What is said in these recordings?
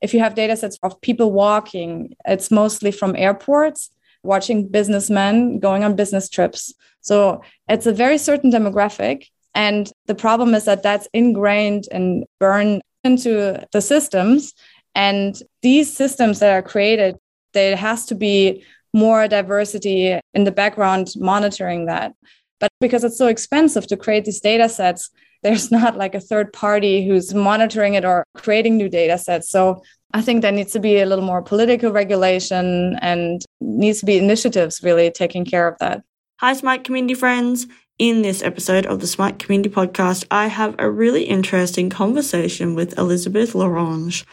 if you have data sets of people walking, it's mostly from airports, watching businessmen going on business trips. So it's a very certain demographic. And the problem is that that's ingrained and burned into the systems. And these systems that are created, there has to be more diversity in the background monitoring that. But because it's so expensive to create these data sets, there's not like a third party who's monitoring it or creating new data sets. So I think there needs to be a little more political regulation and needs to be initiatives really taking care of that. Hi, Smart Community friends. In this episode of the Smart Community Podcast, I have a really interesting conversation with Elisabeth Lorange.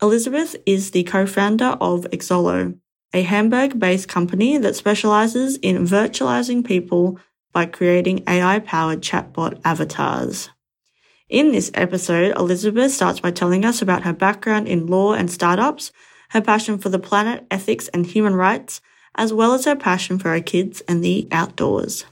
Elisabeth is the co-founder of Oxolo, a Hamburg-based company that specializes in virtualizing people by creating AI-powered chatbot avatars. In this episode, Elisabeth starts by telling us about her background in law and startups, her passion for the planet, ethics, and human rights, as well as her passion for her kids and the outdoors.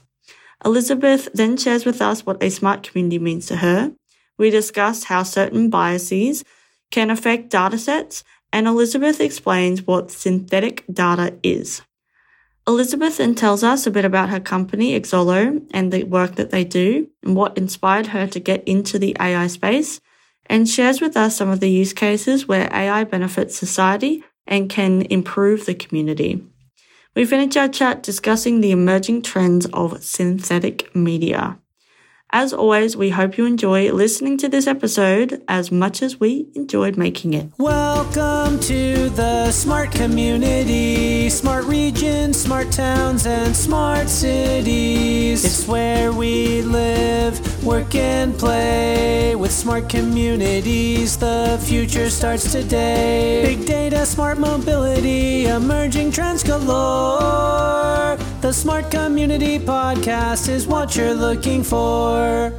Elisabeth then shares with us what a smart community means to her. We discuss how certain biases can affect datasets, and Elisabeth explains what synthetic data is. Elisabeth then tells us a bit about her company, Oxolo, and the work that they do, and what inspired her to get into the AI space, and shares with us some of the use cases where AI benefits society and can improve the community. We finish our chat discussing the emerging trends of synthetic media. As always, we hope you enjoy listening to this episode as much as we enjoyed making it. Welcome to the smart community, smart regions, smart towns, and smart cities. It's where we live, work, and play. With smart communities, the future starts today. Big data, smart mobility, emerging trends galore. The Smart Community Podcast is what you're looking for.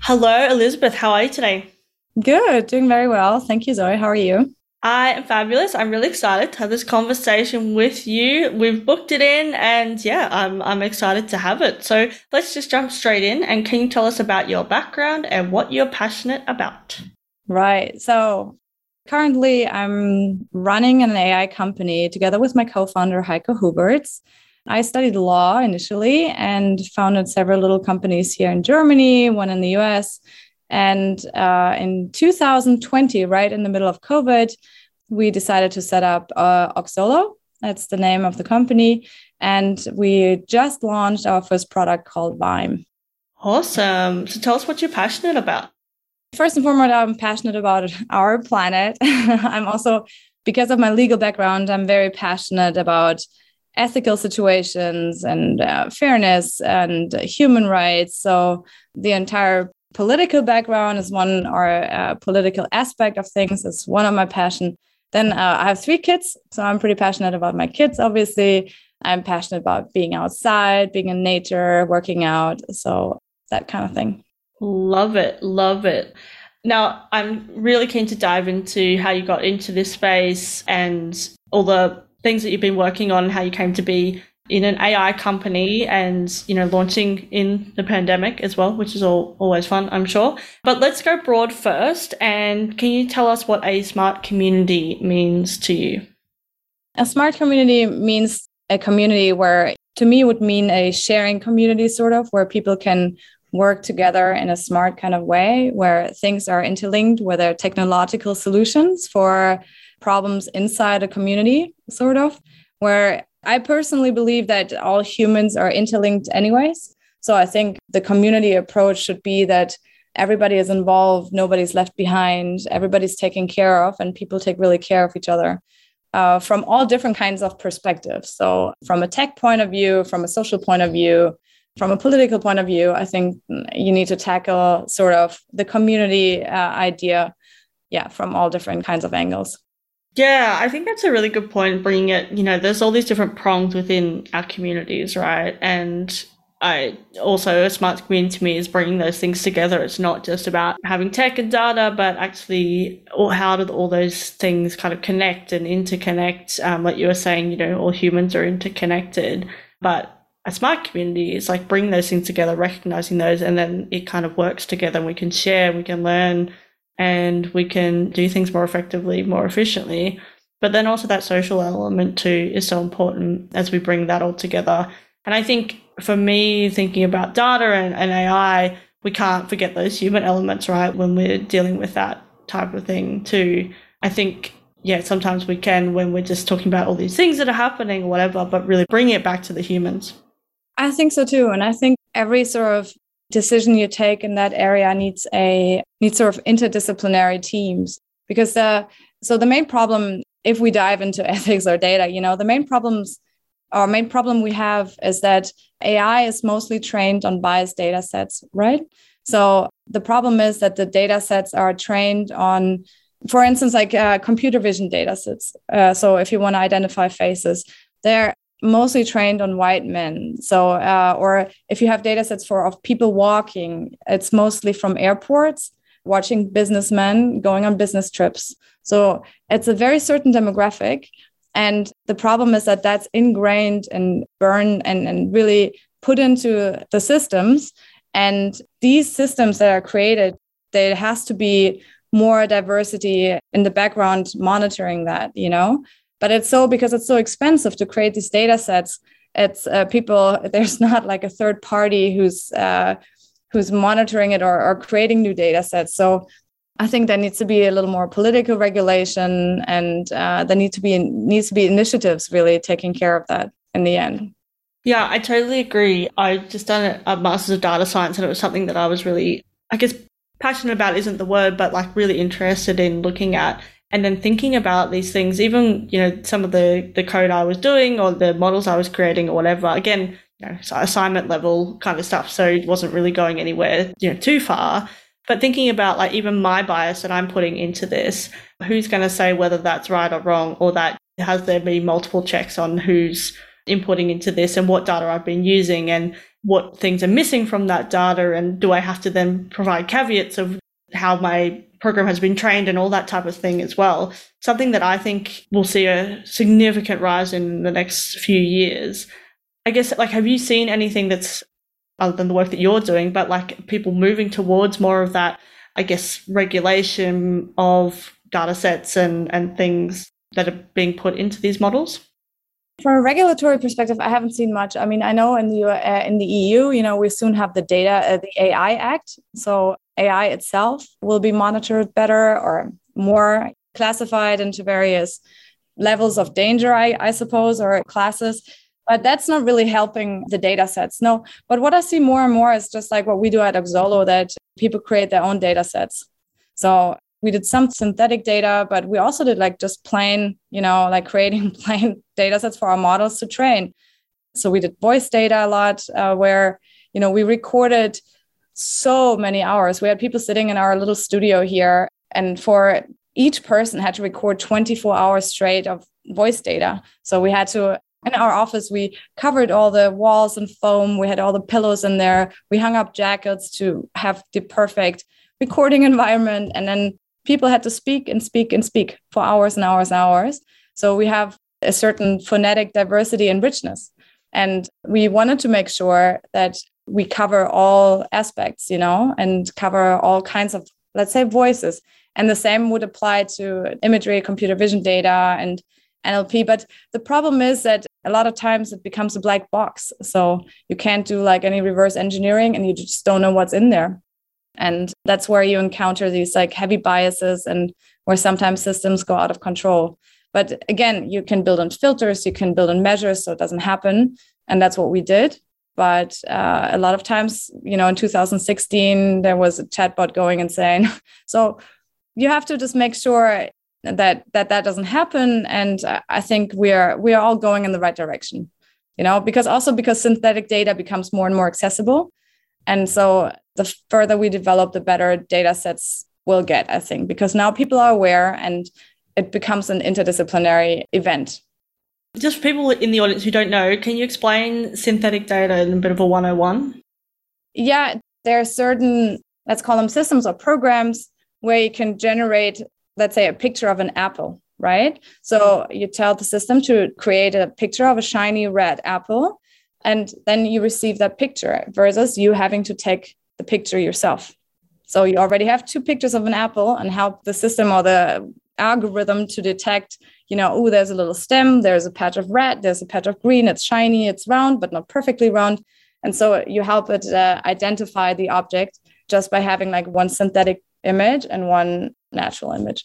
Hello, Elisabeth. How are you today? Good, doing very well. Thank you, Zoe. How are you? I am fabulous. I'm really excited to have this conversation with you. We've booked it in and yeah, I'm I'm excited to have it. So let's just jump straight in and can you tell us about your background and what you're passionate about? Right. So currently I'm running an AI company together with my co-founder Heiko Hubertz. I studied law initially and founded several little companies here in Germany, one in the US. And uh, in 2020, right in the middle of COVID, we decided to set up uh, Oxolo. That's the name of the company. And we just launched our first product called Vime. Awesome. So tell us what you're passionate about. First and foremost, I'm passionate about our planet. I'm also, because of my legal background, I'm very passionate about ethical situations and uh, fairness and uh, human rights. So the entire political background is one or uh, political aspect of things is one of my passion. Then uh, I have three kids, so I'm pretty passionate about my kids. Obviously, I'm passionate about being outside, being in nature, working out, so that kind of thing. Love it, love it. Now, I'm really keen to dive into how you got into this space and all the things that you've been working on, how you came to be in an AI company and, you know, launching in the pandemic as well, which is all always fun, I'm sure. But let's go broad first. And can you tell us what a smart community means to you? A smart community means a community where to me would mean a sharing community sort of where people can work together in a smart kind of way where things are interlinked where there are technological solutions for problems inside a community, sort of, where I personally believe that all humans are interlinked, anyways. So I think the community approach should be that everybody is involved, nobody's left behind, everybody's taken care of, and people take really care of each other. Uh, from all different kinds of perspectives. So, from a tech point of view, from a social point of view, from a political point of view, I think you need to tackle sort of the community uh, idea, yeah, from all different kinds of angles. Yeah, I think that's a really good point. Bringing it, you know, there's all these different prongs within our communities, right? And I also a smart community to me is bringing those things together. It's not just about having tech and data, but actually, or how do all those things kind of connect and interconnect? Um, like you were saying, you know, all humans are interconnected, but a smart community is like bringing those things together, recognizing those, and then it kind of works together. And we can share, we can learn and we can do things more effectively, more efficiently. But then also that social element too is so important as we bring that all together. And I think for me, thinking about data and, and AI, we can't forget those human elements, right? When we're dealing with that type of thing too. I think, yeah, sometimes we can when we're just talking about all these things that are happening or whatever, but really bringing it back to the humans. I think so too. And I think every sort of decision you take in that area needs a needs sort of interdisciplinary teams. Because the so the main problem if we dive into ethics or data you know the main problems our main problem we have is that ai is mostly trained on biased data sets right? So the problem is that the data sets are trained on for instance like uh, computer vision data sets. Uh, so if you want to identify faces they're mostly trained on white men. So, uh, or if you have data sets for of people walking, it's mostly from airports, watching businessmen going on business trips. So it's a very certain demographic. And the problem is that that's ingrained and burned and, and really put into the systems. And these systems that are created, there has to be more diversity in the background monitoring that, you know? But it's so because it's so expensive to create these data sets it's uh, people there's not like a third party who's uh, who's monitoring it or, or creating new data sets. So i think there needs to be a little more political regulation and uh, there need to be needs to be initiatives really taking care of that in the end. Yeah i totally agree. I just done a master's of data science and it was something that i was really i guess passionate about isn't the word but like really interested in looking at and then thinking about these things, even, you know, some of the, the code I was doing or the models I was creating or whatever, again, you know, assignment level kind of stuff. So it wasn't really going anywhere, you know, too far. But thinking about like even my bias that I'm putting into this, who's going to say whether that's right or wrong, or that has there been multiple checks on who's inputting into this and what data I've been using and what things are missing from that data and do I have to then provide caveats of how my program has been trained and all that type of thing as well. Something that I think will see a significant rise in the next few years. I guess, like, have you seen anything that's other than the work that you're doing, but like people moving towards more of that, I guess, regulation of data sets and, and things that are being put into these models? From a regulatory perspective, I haven't seen much. I mean, I know in the uh, in the EU, you know, we soon have the data, uh, the AI Act. So AI itself will be monitored better or more classified into various levels of danger, I, I suppose, or classes. But that's not really helping the data sets. No. But what I see more and more is just like what we do at Oxolo, that people create their own data sets. So we did some synthetic data, but we also did like just plain, you know, like creating plain data sets for our models to train. So we did voice data a lot, uh, where, you know, we recorded so many hours. We had people sitting in our little studio here, and for each person had to record 24 hours straight of voice data. So we had to in our office we covered all the walls in foam we had all the pillows in there we hung up jackets to have the perfect recording environment and then people had to speak and speak and speak for hours and hours and hours so we have a certain phonetic diversity and richness and we wanted to make sure that we cover all aspects, you know, and cover all kinds of, let's say, voices. And the same would apply to imagery, computer vision data, and NLP. But the problem is that a lot of times it becomes a black box. So you can't do like any reverse engineering and you just don't know what's in there. And that's where you encounter these like heavy biases and where sometimes systems go out of control. But again, you can build on filters, you can build on measures so it doesn't happen. And that's what we did. But uh, a lot of times, you know, in 2016, there was a chatbot going insane. So you have to just make sure that that that doesn't happen. And I think we are we are all going in the right direction. You know, because also because synthetic data becomes more and more accessible, and so the further we develop, the better data sets will get. I think because now people are aware and it becomes an interdisciplinary event just people in the audience who don't know, can you explain synthetic data in a bit of a 101? Yeah, there are certain, let's call them systems or programs where you can generate, let's say, a picture of an apple, right? So you tell the system to create a picture of a shiny red apple, and then you receive that picture versus you having to take the picture yourself. So you already have two pictures of an apple and help the system or the algorithm to detect, you know, oh, there's a little stem, there's a patch of red, there's a patch of green, it's shiny, it's round, but not perfectly round. And so you help it uh, identify the object just by having like one synthetic image and one natural image.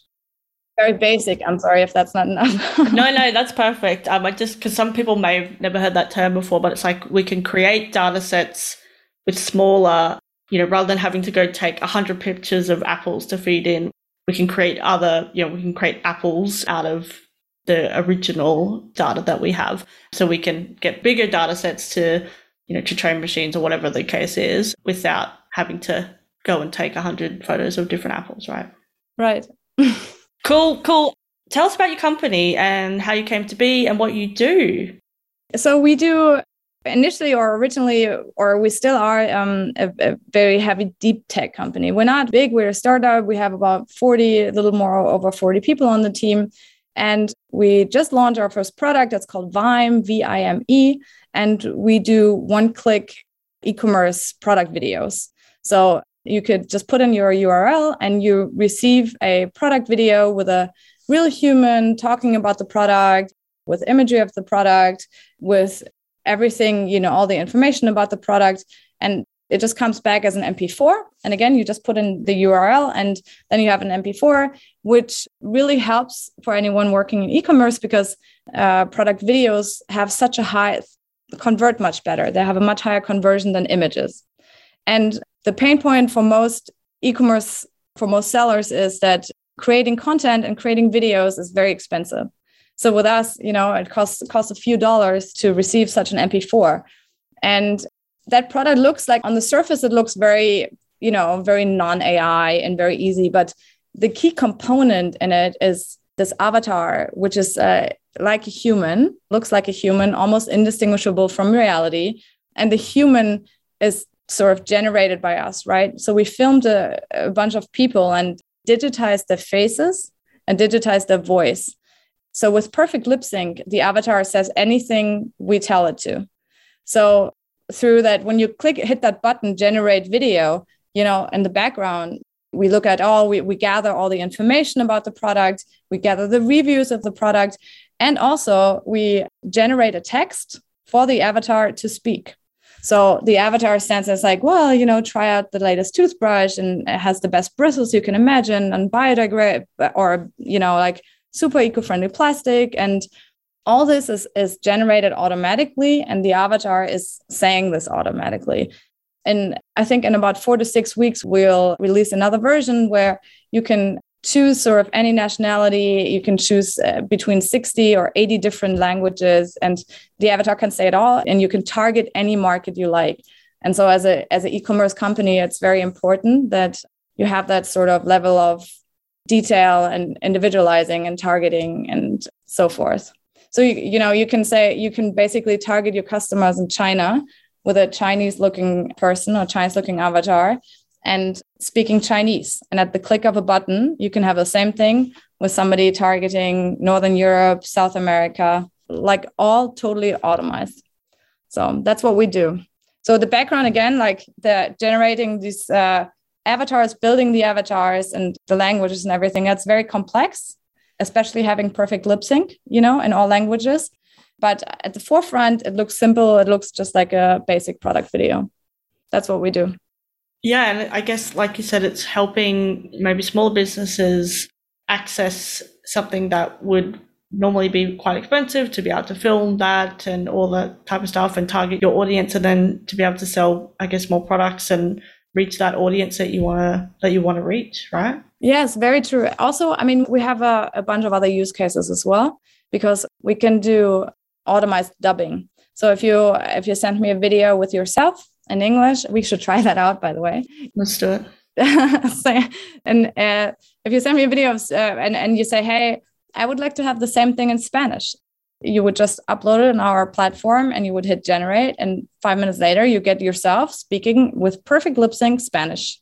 Very basic. I'm sorry if that's not enough. no, no, that's perfect. Um, I just because some people may have never heard that term before, but it's like we can create data sets with smaller, you know, rather than having to go take 100 pictures of apples to feed in, we can create other, you know, we can create apples out of the original data that we have. So we can get bigger data sets to, you know, to train machines or whatever the case is without having to go and take 100 photos of different apples, right? Right. cool, cool. Tell us about your company and how you came to be and what you do. So we do initially or originally or we still are um, a, a, very heavy deep tech company we're not big we're a startup we have about 40 a little more over 40 people on the team and we just launched our first product. That's called vime v-i-m-e and we do one click e-commerce product videos. So you could just put in your url and you receive a product video with a real human talking about the product with imagery of the product with everything, you know, all the information about the product. It just comes back as an MP4. And again, you just put in the URL and then you have an MP4, which really helps for anyone working in e commerce because uh, product videos have such a high, convert much better. They have a much higher conversion than images. And the pain point for most e commerce, for most sellers, is that creating content and creating videos is very expensive. So with us, you know, it costs costs a few dollars to receive such an MP4. And that product looks like on the surface, it looks very, you know, very non-AI and very easy. But the key component in it is this avatar, which is uh, like a human, looks like a human, almost indistinguishable from reality. And the human is sort of generated by us, right? So we filmed a, a bunch of people and digitized their faces and digitized their voice. So with perfect lip sync, the avatar says anything we tell it to. So through that, when you click, hit that button, generate video, you know, in the background, we look at all, we, we gather all the information about the product, we gather the reviews of the product, and also we generate a text for the avatar to speak. So the avatar stands as like, well, you know, try out the latest toothbrush and it has the best bristles you can imagine and biodegrade or, you know, like super eco-friendly plastic and all this is, is generated automatically and the avatar is saying this automatically. And i think in about four to six weeks we'll release another version where you can choose sort of any nationality. You can choose uh, between 60 or 80 different languages and the avatar can say it all and you can target any market you like. And so as a as an e-commerce company it's very important that you have that sort of level of detail and individualizing and targeting and so forth. So you, you know you can say you can basically target your customers in China with a Chinese looking person or Chinese looking avatar and speaking Chinese. And at the click of a button, you can have the same thing with somebody targeting Northern Europe, South America, like all totally automated. So that's what we do. So the background again, like the generating these uh, avatars, building the avatars and the languages and everything, that's very complex, especially having perfect lip sync, you know, in all languages. But at the forefront, it looks simple. It looks just like a basic product video. That's what we do. Yeah. And I guess, like you said, it's helping maybe small businesses access something that would normally be quite expensive to be able to film that and all that type of stuff and target your audience and then to be able to sell, I guess, more products and reach that audience that you want to that you want to reach right yes very true. Also i mean we have a, a bunch of other use cases as well because we can do automated dubbing. So if you if you send me a video with yourself in english we should try that out by the way. Let's do it. So, and uh, if you send me a video of, uh, and, and you say hey i would like to have the same thing in spanish you would just upload it on our platform and you would hit generate and five minutes later you get yourself speaking with perfect lip sync spanish.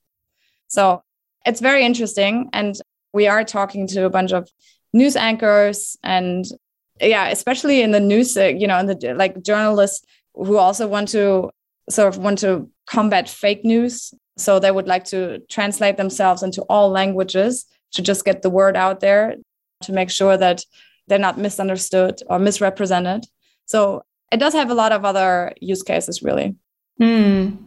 So it's very interesting and we are talking to a bunch of news anchors and yeah especially in the news uh, you know in the like journalists who also want to sort of want to combat fake news So they would like to translate themselves into all languages to just get the word out there to make sure that they're not misunderstood or misrepresented. So it does have a lot of other use cases, really. Mm.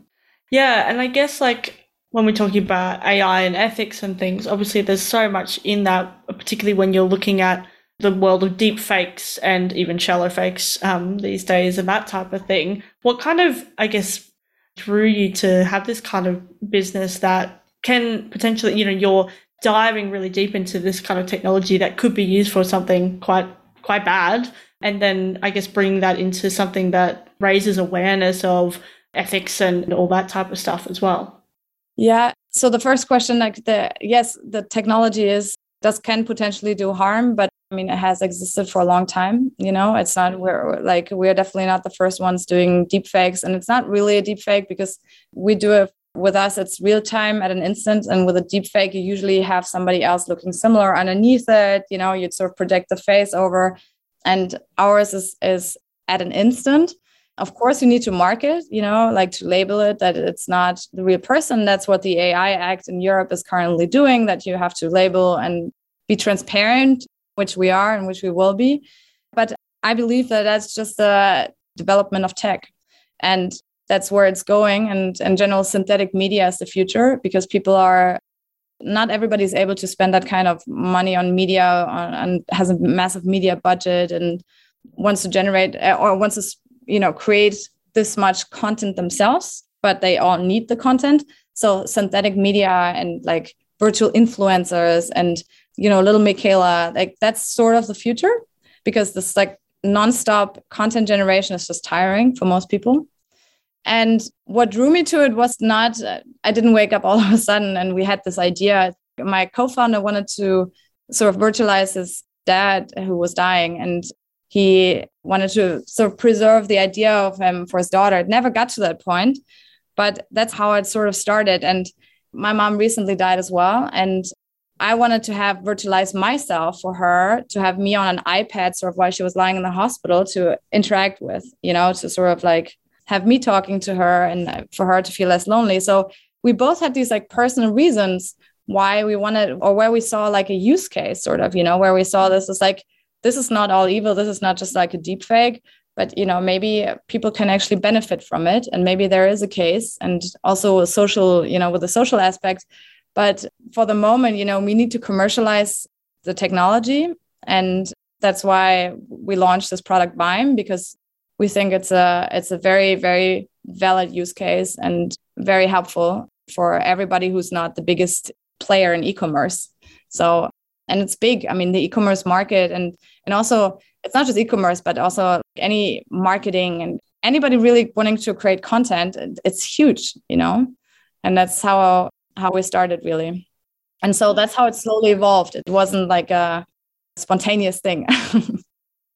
Yeah. And I guess, like, when we're talking about AI and ethics and things, obviously there's so much in that, particularly when you're looking at the world of deep fakes and even shallow fakes um, these days and that type of thing. What kind of, I guess, drew you to have this kind of business that can potentially, you know, you're diving really deep into this kind of technology that could be used for something quite quite bad and then i guess bring that into something that raises awareness of ethics and all that type of stuff as well yeah so the first question like the yes the technology is does can potentially do harm but i mean it has existed for a long time you know it's not we're like we're definitely not the first ones doing deep fakes and it's not really a deep fake because we do it with us, it's real time at an instant. And with a deep fake, you usually have somebody else looking similar underneath it. You know, you'd sort of project the face over. And ours is, is at an instant. Of course, you need to mark it, you know, like to label it that it's not the real person. That's what the AI Act in Europe is currently doing, that you have to label and be transparent, which we are and which we will be. But I believe that that's just the development of tech. And that's where it's going and in general synthetic media is the future because people are not everybody's able to spend that kind of money on media and has a massive media budget and wants to generate or wants to you know create this much content themselves but they all need the content so synthetic media and like virtual influencers and you know Lil Miquela like that's sort of the future because this like nonstop content generation is just tiring for most people and what drew me to it was not, I didn't wake up all of a sudden and we had this idea. My co founder wanted to sort of virtualize his dad who was dying and he wanted to sort of preserve the idea of him for his daughter. It never got to that point, but that's how it sort of started. And my mom recently died as well. And I wanted to have virtualized myself for her to have me on an iPad sort of while she was lying in the hospital to interact with, you know, to sort of like have me talking to her and for her to feel less lonely. So we both had these like personal reasons why we wanted or where we saw like a use case sort of, you know, where we saw this is like, this is not all evil. This is not just like a deep fake, but you know, maybe people can actually benefit from it. And maybe there is a case and also social, you know, with the social aspect. But for the moment, you know, we need to commercialize the technology. And that's why we launched this product Vime because we think it's a it's a very very valid use case and very helpful for everybody who's not the biggest player in e-commerce. So and it's big. I mean the e-commerce market and and also it's not just e-commerce but also any marketing and anybody really wanting to create content it's huge, you know. And that's how how we started really. And so that's how it slowly evolved. It wasn't like a spontaneous thing.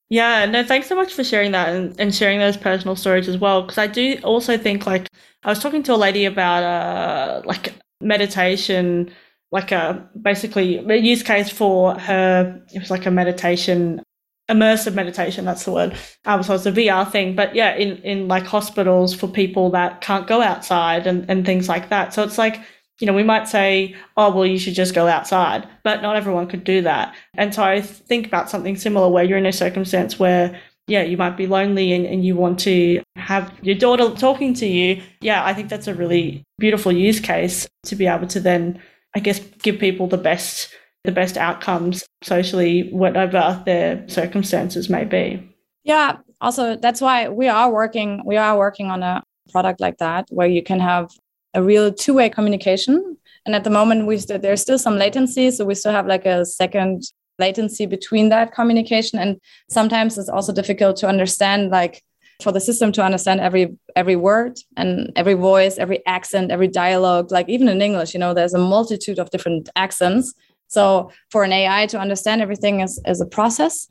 Yeah, no, thanks so much for sharing that and, and sharing those personal stories as well. Because I do also think, like, I was talking to a lady about, uh, like, meditation, like a basically a use case for her. It was like a meditation, immersive meditation. That's the word. Um, so it's a VR thing, but yeah, in in like hospitals for people that can't go outside and and things like that. So it's like you know, we might say, oh, well, you should just go outside, but not everyone could do that. And so I think about something similar where you're in a circumstance where, yeah, you might be lonely and, and you want to have your daughter talking to you. Yeah, I think that's a really beautiful use case to be able to then, I guess, give people the best the best outcomes socially, whatever their circumstances may be. Yeah. Also, that's why we are working. We are working on a product like that where you can have a real two-way communication. And at the moment, we st- there's still some latency, so we still have like a second latency between that communication. And sometimes it's also difficult to understand, like for the system to understand every every word and every voice, every accent, every dialogue. Like even in English, you know, there's a multitude of different accents. So for an AI to understand everything is, is a process.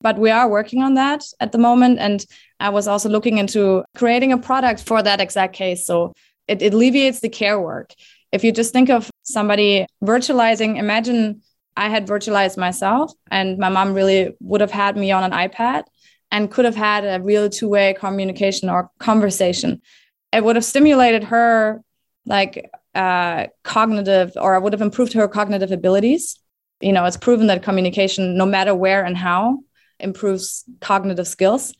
But we are working on that at the moment. And I was also looking into creating a product for that exact case. So it, it alleviates the care work. If you just think of somebody virtualizing, imagine I had virtualized myself and my mom really would have had me on an iPad and could have had a real two way communication or conversation. It would have stimulated her like uh, cognitive or I would have improved her cognitive abilities. You know, it's proven that communication, no matter where and how, improves cognitive skills.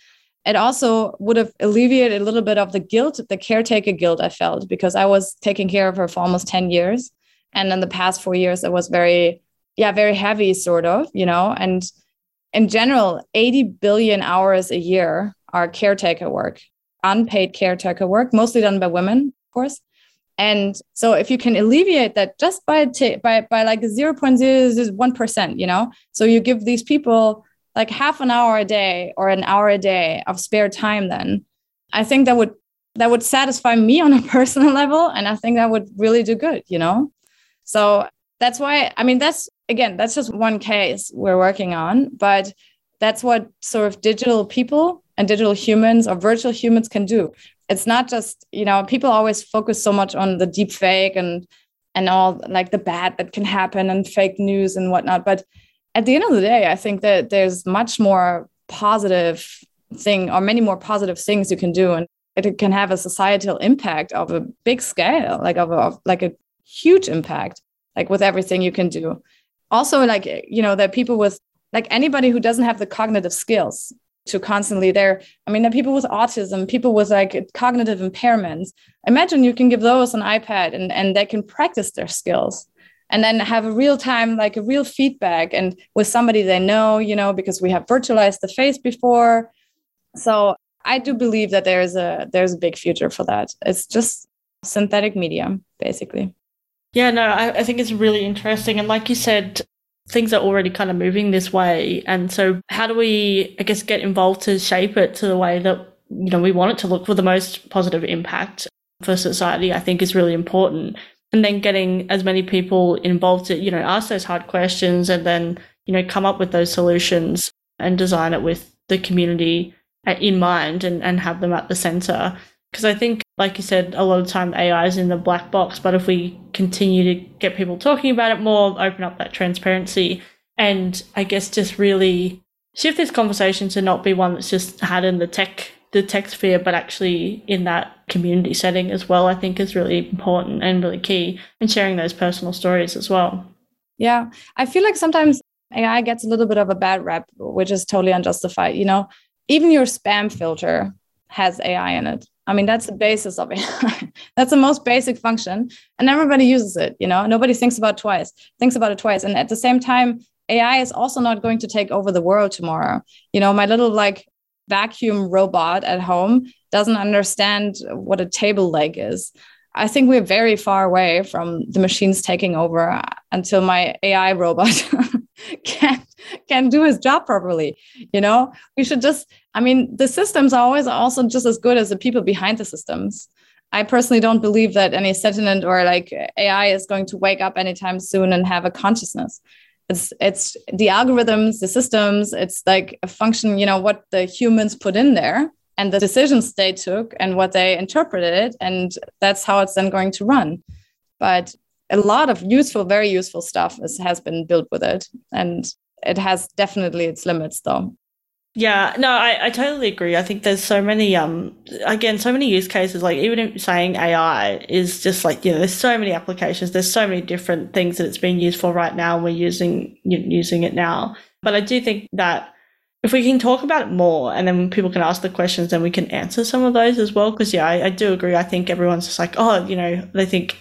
It also would have alleviated a little bit of the guilt, the caretaker guilt I felt because I was taking care of her for almost 10 years. And in the past four years, it was very, yeah, very heavy, sort of, you know. And in general, 80 billion hours a year are caretaker work, unpaid caretaker work, mostly done by women, of course. And so if you can alleviate that just by t- by by like 0.01%, you know, so you give these people like half an hour a day or an hour a day of spare time then i think that would that would satisfy me on a personal level and i think that would really do good you know so that's why i mean that's again that's just one case we're working on but that's what sort of digital people and digital humans or virtual humans can do it's not just you know people always focus so much on the deep fake and and all like the bad that can happen and fake news and whatnot but at the end of the day, I think that there's much more positive thing or many more positive things you can do. And it can have a societal impact of a big scale, like of, a, of like a huge impact, like with everything you can do. Also, like, you know, that people with like anybody who doesn't have the cognitive skills to constantly there. I mean, the people with autism, people with like cognitive impairments. Imagine you can give those an iPad and, and they can practice their skills and then have a real time like a real feedback and with somebody they know you know because we have virtualized the face before so i do believe that there's a there's a big future for that it's just synthetic medium basically yeah no I, I think it's really interesting. And like you said things are already kind of moving this way. And so how do we i guess get involved to shape it to the way that you know we want it to look for the most positive impact for society i think is really important. And then getting as many people involved to you know ask those hard questions and then you know come up with those solutions and design it with the community uh, in mind and, and have them at the center. Because i think like you said a lot of time ai is in the black box but if we continue to get people talking about it more open up that transparency and i guess just really shift this conversation to not be one that's just had in the tech the tech sphere, but actually in that community setting as well, I think is really important and really key and sharing those personal stories as well. Yeah. I feel like sometimes AI gets a little bit of a bad rep, which is totally unjustified. You know, even your spam filter has AI in it. I mean, that's the basis of it. that's the most basic function. And everybody uses it, you know, nobody thinks about twice, thinks about it twice. And at the same time, AI is also not going to take over the world tomorrow. You know, my little like vacuum robot at home doesn't understand what a table leg is. I think we're very far away from the machines taking over until my AI robot can can do his job properly. You know, we should just. I mean, the systems are always also just as good as the people behind the systems. I personally don't believe that any sentient or like AI is going to wake up anytime soon and have a consciousness it's it's the algorithms the systems it's like a function you know what the humans put in there and the decisions they took and what they interpreted and that's how it's then going to run but a lot of useful very useful stuff is, has been built with it and it has definitely its limits though yeah, no, I, I totally agree. I think there's so many, um, again, so many use cases. Like even saying AI is just like you know, there's so many applications. There's so many different things that it's being used for right now. And we're using using it now, but I do think that if we can talk about it more, and then people can ask the questions, then we can answer some of those as well. Because yeah, I, I do agree. I think everyone's just like, oh, you know, they think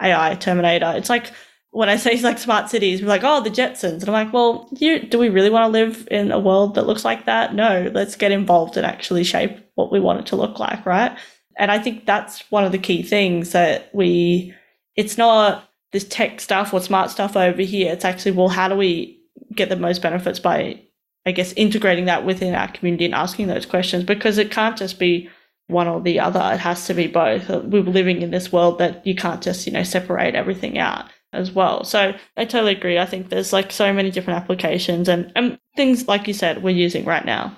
AI Terminator. It's like when I say like smart cities, we're like, oh, the Jetsons. And I'm like, well, you, do we really want to live in a world that looks like that? No, let's get involved and actually shape what we want it to look like, right? And I think that's one of the key things that we, it's not this tech stuff or smart stuff over here. It's actually, well, how do we get the most benefits by, I guess, integrating that within our community and asking those questions? Because it can't just be one or the other. It has to be both. We're living in this world that you can't just, you know, separate everything out as well. So I totally agree. I think there's like so many different applications and, and things like you said we're using right now.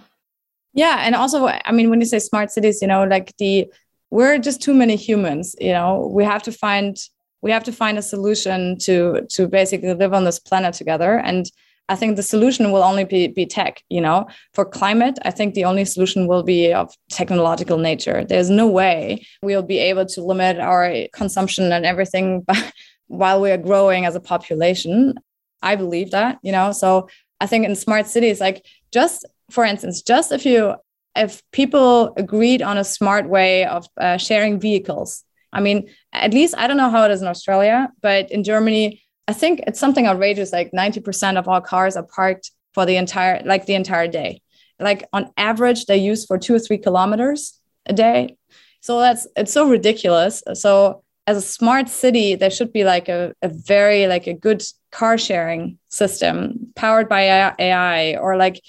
Yeah, and also I mean when you say smart cities, you know, like the we're just too many humans, you know. We have to find we have to find a solution to to basically live on this planet together and I think the solution will only be, be tech, you know. For climate, I think the only solution will be of technological nature. There's no way we'll be able to limit our consumption and everything while we are growing as a population. I believe that, you know. So I think in smart cities, like just for instance, just if you if people agreed on a smart way of uh, sharing vehicles, I mean, at least I don't know how it is in Australia, but in Germany, I think it's something outrageous. Like 90% of all cars are parked for the entire, like the entire day. Like on average, they use for two or three kilometers a day. So that's, it's so ridiculous. So as a smart city, there should be like a, a very, like a good car sharing system powered by AI or like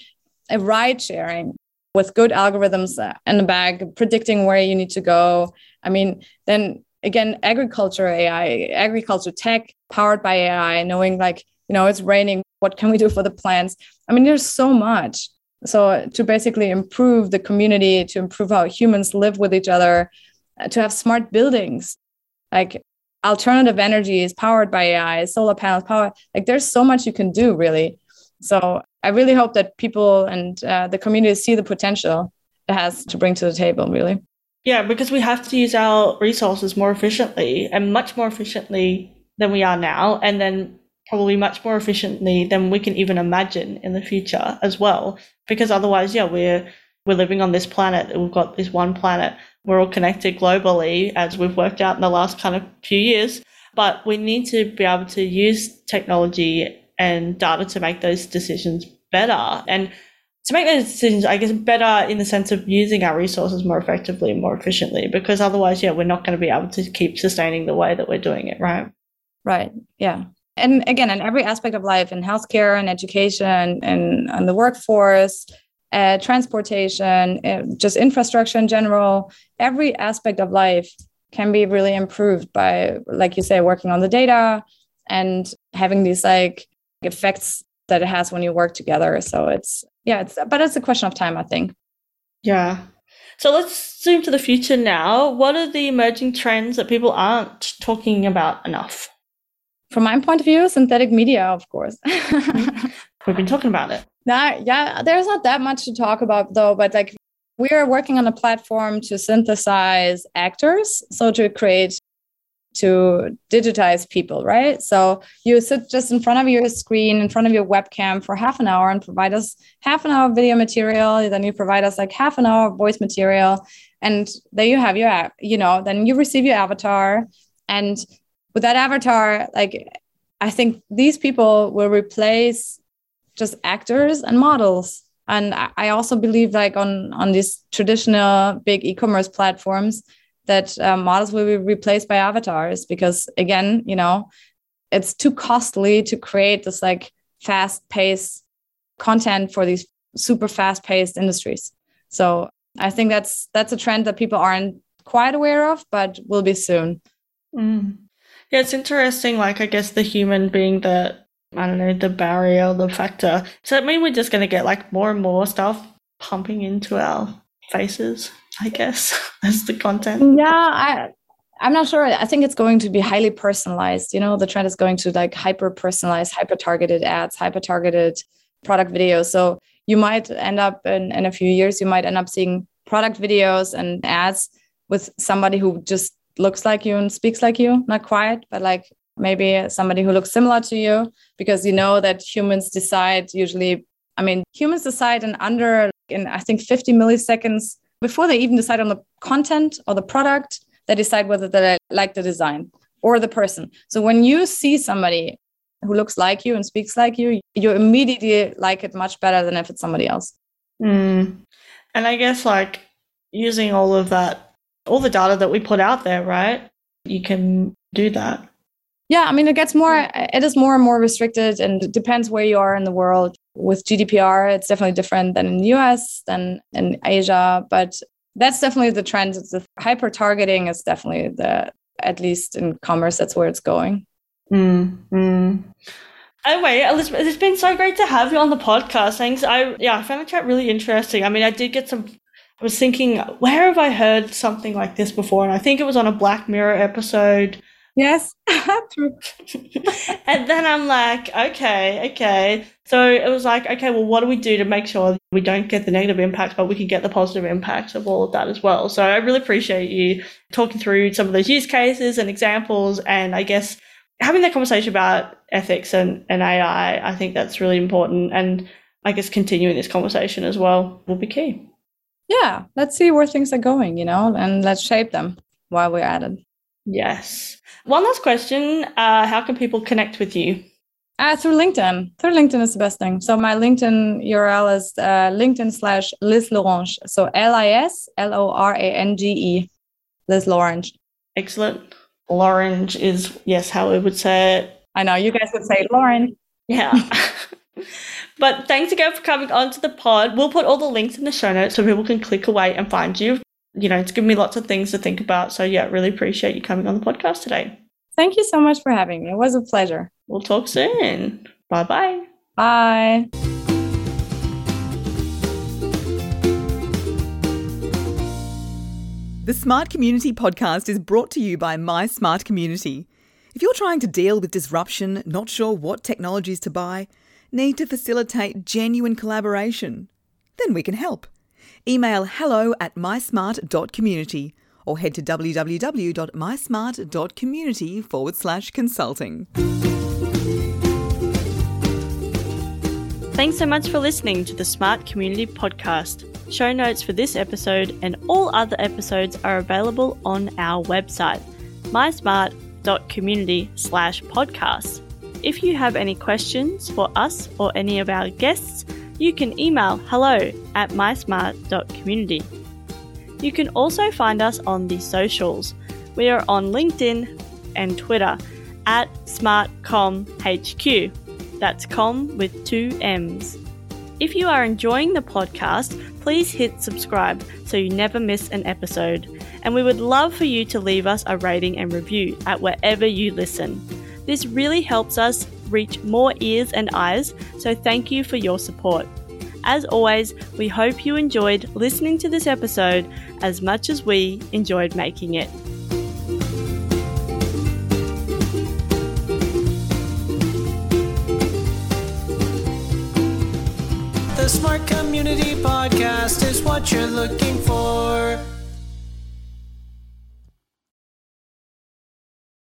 a ride sharing with good algorithms in the back predicting where you need to go. I mean, then again, agriculture AI, agriculture tech powered by AI, knowing like, you know, it's raining, what can we do for the plants? I mean, there's so much. So to basically improve the community, to improve how humans live with each other, uh, to have smart buildings, like alternative energies powered by AI, solar panels, power, like there's so much you can do really. So I really hope that people and uh, the community see the potential it has to bring to the table, really. Yeah, because we have to use our resources more efficiently and much more efficiently than we are now, and then probably much more efficiently than we can even imagine in the future as well. Because otherwise, yeah, we're we're living on this planet. We've got this one planet. We're all connected globally, as we've worked out in the last kind of few years. But we need to be able to use technology and data to make those decisions better. And to make those decisions, I guess, better in the sense of using our resources more effectively and more efficiently, because otherwise, yeah, we're not going to be able to keep sustaining the way that we're doing it, right? Right. Yeah. And again, in every aspect of life, in healthcare and education and, and the workforce, uh, transportation, uh, just infrastructure in general, every aspect of life can be really improved by, like you say, working on the data and having these like effects that it has when you work together. So it's yeah, it's but it's a question of time, I think. Yeah. So let's zoom to the future now. What are the emerging trends that people aren't talking about enough? From my point of view, synthetic media, of course. Mm-hmm. We've been talking about it. Nah, yeah, there's not that much to talk about though, but like we are working on a platform to synthesize actors, so to create to digitize people, right? So you sit just in front of your screen, in front of your webcam for half an hour and provide us half an hour video material. Then you provide us like half an hour voice material. And there you have your app, you know, then you receive your avatar. And with that avatar, like I think these people will replace just actors and models. And I also believe like on on these traditional big e-commerce platforms, that uh, models will be replaced by avatars because again you know it's too costly to create this like fast paced content for these super fast paced industries. So i think that's that's a trend that people aren't quite aware of but will be soon. Mm. yeah it's interesting like i guess the human being the i don't know the barrier the factor. So that mean we're just going to get like more and more stuff pumping into our faces I guess, as the content. Yeah, I I'm not sure. I think it's going to be highly personalized. You know, the trend is going to like hyper personalized, hyper targeted ads, hyper targeted product videos. So you might end up in, in a few years, you might end up seeing product videos and ads with somebody who just looks like you and speaks like you, not quite, but like maybe somebody who looks similar to you, because you know that humans decide usually, I mean, humans decide in under, in I think 50 milliseconds before they even decide on the content or the product, they decide whether they like the design or the person. So when you see somebody who looks like you and speaks like you, you immediately like it much better than if it's somebody else. Mm. And I guess like using all of that, all the data that we put out there, right? You can do that. Yeah, I mean, it gets more, it is more and more restricted and it depends where you are in the world. With GDPR, it's definitely different than in the US, than in Asia, but that's definitely the trend. The hyper targeting is definitely the, at least in commerce, that's where it's going. Mm, mm. Anyway, Elisabeth, it's been so great to have you on the podcast. Thanks. I yeah, I found the chat really interesting. I mean, I did get some. I was thinking, where have I heard something like this before? And I think it was on a Black Mirror episode Yes, true. and then I'm like, okay, okay. So it was like, okay, well, what do we do to make sure we don't get the negative impact, but we can get the positive impact of all of that as well? So I really appreciate you talking through some of those use cases and examples. And I guess having that conversation about ethics and, and AI, I think that's really important. And I guess continuing this conversation as well will be key. Yeah, let's see where things are going, you know, and let's shape them while we're at it. Yes. One last question. Uh, how can people connect with you? Uh, through LinkedIn. Through LinkedIn is the best thing. So my LinkedIn URL is uh, LinkedIn slash Liz Lorange. So L I S L O R A N G E, Liz Lorange. Excellent. Lorange is, yes, how we would say it. I know you guys would say Lauren. Yeah. but thanks again for coming onto the pod. We'll put all the links in the show notes so people can click away and find you you know, it's given me lots of things to think about. So, yeah, really appreciate you coming on the podcast today. Thank you so much for having me. It was a pleasure. We'll talk soon. Bye-bye. Bye. The Smart Community podcast is brought to you by My Smart Community. If you're trying to deal with disruption, not sure what technologies to buy, need to facilitate genuine collaboration, then we can help. Email hello at mysmart.community or head to www.mysmart.community forward slash consulting. Thanks so much for listening to the Smart Community Podcast. Show notes for this episode and all other episodes are available on our website, mysmart.community slash podcasts. If you have any questions for us or any of our guests, you can email hello at mysmart.community. You can also find us on the socials. We are on LinkedIn and Twitter at SmartCommHQ. That's com with two M's. If you are enjoying the podcast, please hit subscribe so you never miss an episode. And we would love for you to leave us a rating and review at wherever you listen. This really helps us reach more ears and eyes, so thank you for your support. As always, we hope you enjoyed listening to this episode as much as we enjoyed making it. The Smart Community Podcast is what you're looking for.